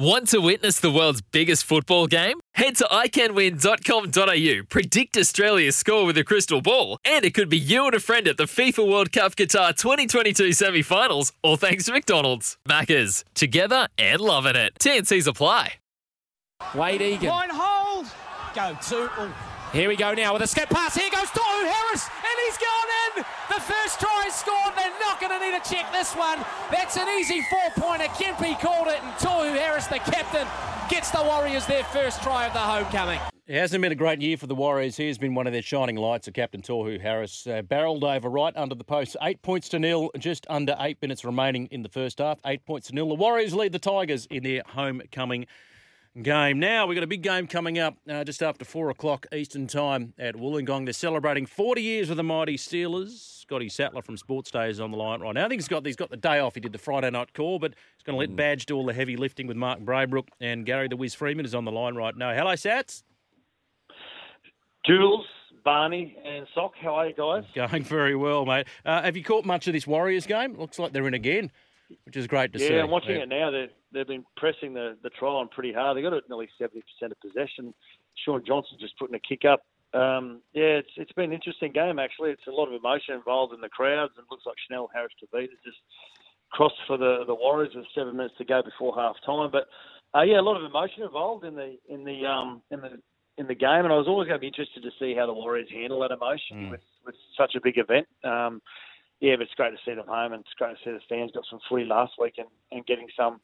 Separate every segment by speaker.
Speaker 1: Want to witness the world's biggest football game? Head to iCanWin.com.au, predict Australia's score with a crystal ball, and it could be you and a friend at the FIFA World Cup Qatar 2022 semi finals, all thanks to McDonald's. Maccas, together and loving it. TNC's apply.
Speaker 2: Wade Egan.
Speaker 3: Line hold. Go to. Oh.
Speaker 2: Here we go now with a skip pass. Here goes Tohu Harris, and he's gone in. The first try is scored. They're not going to need to check this one. That's an easy four-pointer. Kempe called it, and Tohu Harris, the captain, gets the Warriors their first try of the homecoming.
Speaker 4: It hasn't been a great year for the Warriors. He has been one of their shining lights. of Captain Tohu Harris uh, barreled over right under the post. Eight points to nil, just under eight minutes remaining in the first half. Eight points to nil. The Warriors lead the Tigers in their homecoming game. Now, we've got a big game coming up uh, just after four o'clock Eastern Time at Wollongong. They're celebrating 40 years with the mighty Steelers. Scotty Sattler from Sports Day is on the line right now. I think he's got, he's got the day off. He did the Friday night call, but he's going to let Badge do all the heavy lifting with Mark Braybrook. And Gary the Wiz Freeman is on the line right now. Hello, Sats.
Speaker 5: Jules, Barney, and Sock, how are you guys?
Speaker 4: Going very well, mate. Uh, have you caught much of this Warriors game? Looks like they're in again, which is great to
Speaker 5: yeah,
Speaker 4: see.
Speaker 5: Yeah, I'm watching it now. They've, they've been pressing the, the try on pretty hard. They got it nearly 70% of possession. Shaun Johnson just putting a kick up. Um, yeah, it's it's been an interesting game actually. It's a lot of emotion involved in the crowds, and it looks like Chanel Harris Tavita just crossed for the the Warriors with seven minutes to go before half time. But uh, yeah, a lot of emotion involved in the in the um, in the in the game, and I was always going to be interested to see how the Warriors handle that emotion with with such a big event. Um, yeah, but it's great to see them home, and it's great to see the fans got some footy last week and, and getting some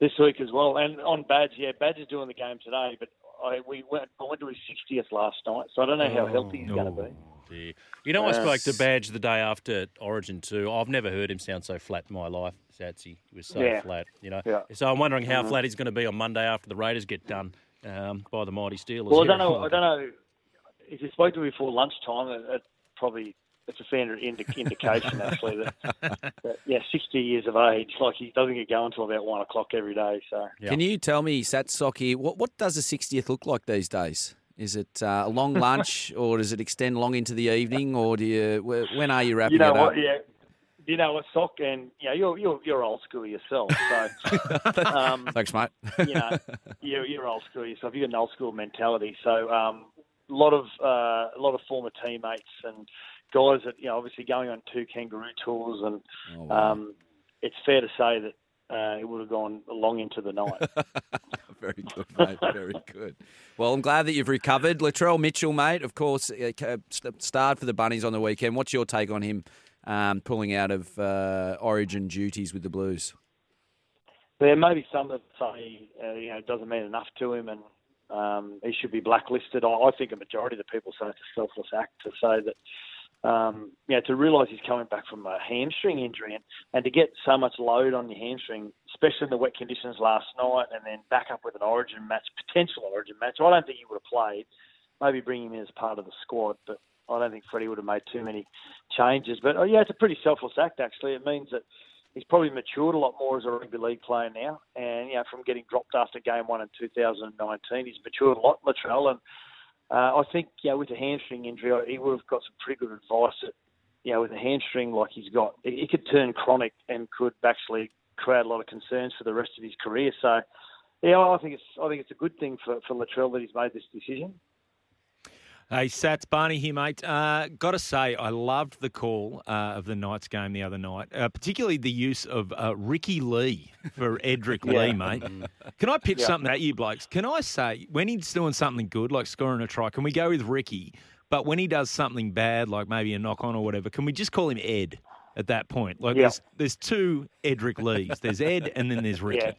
Speaker 5: this week as well. And on Badge, yeah, Badge is doing the game today, but I we went I went to his 60th last night, so I don't know how healthy he's going to be.
Speaker 4: Dear. You know, I
Speaker 5: Uh,
Speaker 4: spoke to Badge the day after Origin too. I've never heard him sound so flat in my life. Satsy he was so
Speaker 5: Yeah.
Speaker 4: flat, you know.
Speaker 5: Yeah.
Speaker 4: So I'm wondering how
Speaker 5: Mhm.
Speaker 4: flat he's going to be on Monday after the Raiders get done um, by the mighty Steelers.
Speaker 5: Well, I don't know. I don't know if you spoke to him before lunchtime. It, it probably it's a fair indi- indication actually that, that yeah, 60 years of age, like he doesn't get going until about one o'clock every day. So
Speaker 6: Can you tell me, Satsoki, what, what does a 60th look like these days? Is it uh, a long lunch or does it extend long into the evening or do you, when are you wrapping
Speaker 5: you know
Speaker 6: it up?
Speaker 5: what? Yeah. You know what, sock, and you know you're you're, you're old school yourself. So, um,
Speaker 6: Thanks, mate.
Speaker 5: you know, you're, you're old school yourself. You've got an old school mentality. So, um, a lot of uh, a lot of former teammates and guys that you know obviously going on two kangaroo tours, and
Speaker 6: Oh, wow.
Speaker 5: um, it's fair to say that uh, it would have gone long into the night.
Speaker 6: Very good, mate. Very good. Well, I'm glad that you've recovered. Latrell Mitchell, mate, of course, uh, starred for the Bunnies on the weekend. What's your take on him um, pulling out of uh, Origin duties with the Blues?
Speaker 5: There may be some that say uh, you know it doesn't mean enough to him, and um, he should be blacklisted. I, I think a majority of the people say it's a selfless act to say that. Um, you know, to realise he's coming back from a hamstring injury and, and to get so much load on your hamstring, especially in the wet conditions last night, and then back up with an Origin match, potential Origin match. I don't think he would have played. Maybe bring him in as part of the squad, but I don't think Freddie would have made too many changes. But oh, yeah, it's a pretty selfless act actually. It means that he's probably matured a lot more as a rugby league player now, and you know from getting dropped after game one in 2019, he's matured a lot, Latrell, and uh, I think you know with a hamstring injury, he would have got some pretty good advice that you know with a hamstring like he's got, it, it could turn chronic and could actually create a lot of concerns for the rest of his career. So. Yeah, I think it's I think it's a good thing for, for Latrell that he's made this decision.
Speaker 3: Hey, Sats, Barney here, mate. Uh, Got to say, I loved the call uh, of the Knights game the other night, uh, particularly the use of uh, Ricky Lee for Edrick
Speaker 5: Yeah.
Speaker 3: Lee, mate. Can I pitch
Speaker 5: Yeah.
Speaker 3: something at you, blokes? Can I say, when he's doing something good, like scoring a try, can we go with Ricky? But when he does something bad, like maybe a knock on or whatever, can we just call him Ed at that point? Like,
Speaker 5: Yeah.
Speaker 3: there's, there's two Edrick Lees. There's Ed and then there's Ricky.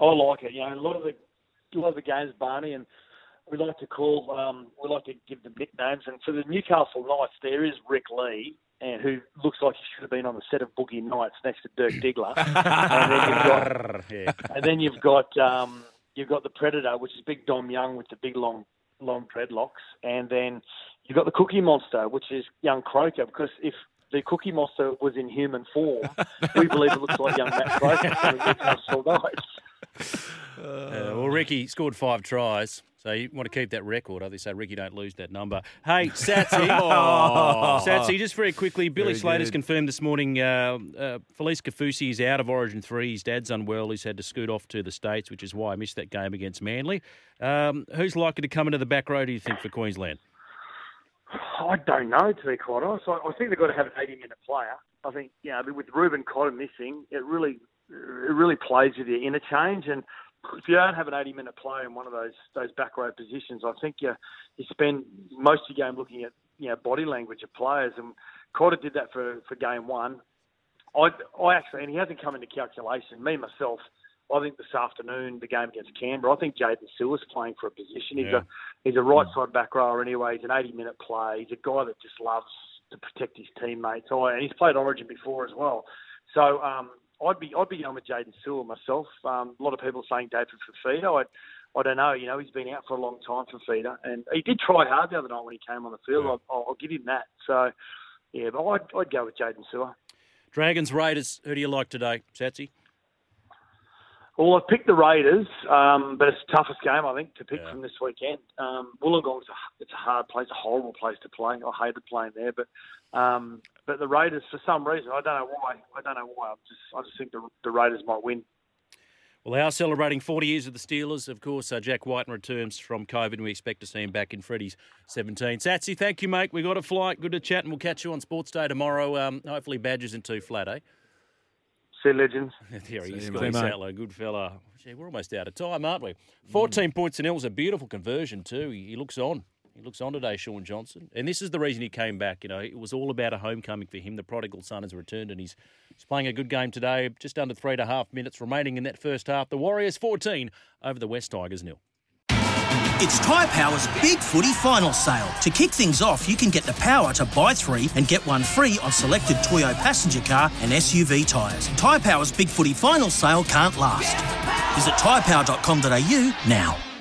Speaker 5: I like it. You know, a lot of the a lot of the games, Barney, and we like to call um, we like to give them nicknames. And for the Newcastle Knights, there is Rick Lee, and who looks like he should have been on the set of Boogie Nights next to Dirk Diggler. and then you've got
Speaker 4: yeah.
Speaker 5: and then you've got um, you've got the Predator, which is Big Dom Young with the big long long dreadlocks, and then you've got the Cookie Monster, which is young Croker. Because if the Cookie Monster was in human form, we believe it looks like young Matt Croker. So he looks all nice.
Speaker 4: Uh, well, Ricky scored five tries. So you want to keep that record. I say Ricky don't lose that number. Hey, Satsy. Satsy, just very quickly, Billy
Speaker 6: Very
Speaker 4: Slater's
Speaker 6: good.
Speaker 4: confirmed this morning uh, uh, Felise Kaufusi is out of Origin 3. His dad's unwell. He's had to scoot off to the States, which is why I missed that game against Manly. Um, who's likely to come into the back row, do you think, for Queensland?
Speaker 5: I don't know, to be quite honest. I, I think they've got to have an 80-minute player. I think, you know, with Reuben Cotter missing, it really, it really plays with your interchange. And if you don't have an 80-minute play in one of those those back row positions, I think you you spend most of your game looking at you know body language of players. And Cotter did that for for game one. I, I actually, and he hasn't come into calculation. Me myself, I think this afternoon the game against Canberra. I think Jaydn Su'A's playing for a position. He's
Speaker 4: Yeah.
Speaker 5: a he's a right side back rower anyway. He's an 80 minute play. He's a guy that just loves to protect his teammates. Oh, and he's played Origin before as well. So um, I'd be I'd be going with Jaydn Su'A myself. Um, a lot of people are saying David Fifita. I I don't know. You know, he's been out for a long time for Fafita, and he did try hard the other night when he came on the field. I'll, I'll, I'll give him that. So yeah, but I'd, I'd go with Jaydn Su'A.
Speaker 4: Dragons, Raiders, who do you like today, Satsy?
Speaker 5: Well, I've picked the Raiders, um, but it's the toughest game I think to pick
Speaker 4: Yeah.
Speaker 5: from this weekend. Um, Wollongong's a, it's a hard place, a horrible place to play. I hated playing there, but um, but the Raiders for some reason I don't know why. I don't know why. I just I just think the, the Raiders might win.
Speaker 4: Well, they are celebrating 40 years of the Steelers. Of course, uh, Jack Wighton returns from COVID, and we expect to see him back in Freddie's 17. Satsy, thank you, mate. we got a flight. Good to chat, and we'll catch you on Sports Day tomorrow. Um, hopefully, Badgers in two flat, eh?
Speaker 5: See you, legends.
Speaker 4: there he is, Scotty
Speaker 3: mate.
Speaker 4: Sattler. Good fella. Gee, we're almost out of time, aren't we? 14 points to nil was a beautiful conversion, too. He, he looks on. He looks on today, Shaun Johnson. And this is the reason he came back. You know, it was all about a homecoming for him. The prodigal son has returned, and he's, he's playing a good game today. Just under three and a half minutes remaining in that first half. The Warriors 14 over the West Tigers nil.
Speaker 7: It's Tyre Power's Big Footy Final Sale. To kick things off, you can get the power to buy three and get one free on selected Toyo passenger car and SUV tyres. Tyre Power's Big Footy Final Sale can't last. Visit tyrepower.com.au now.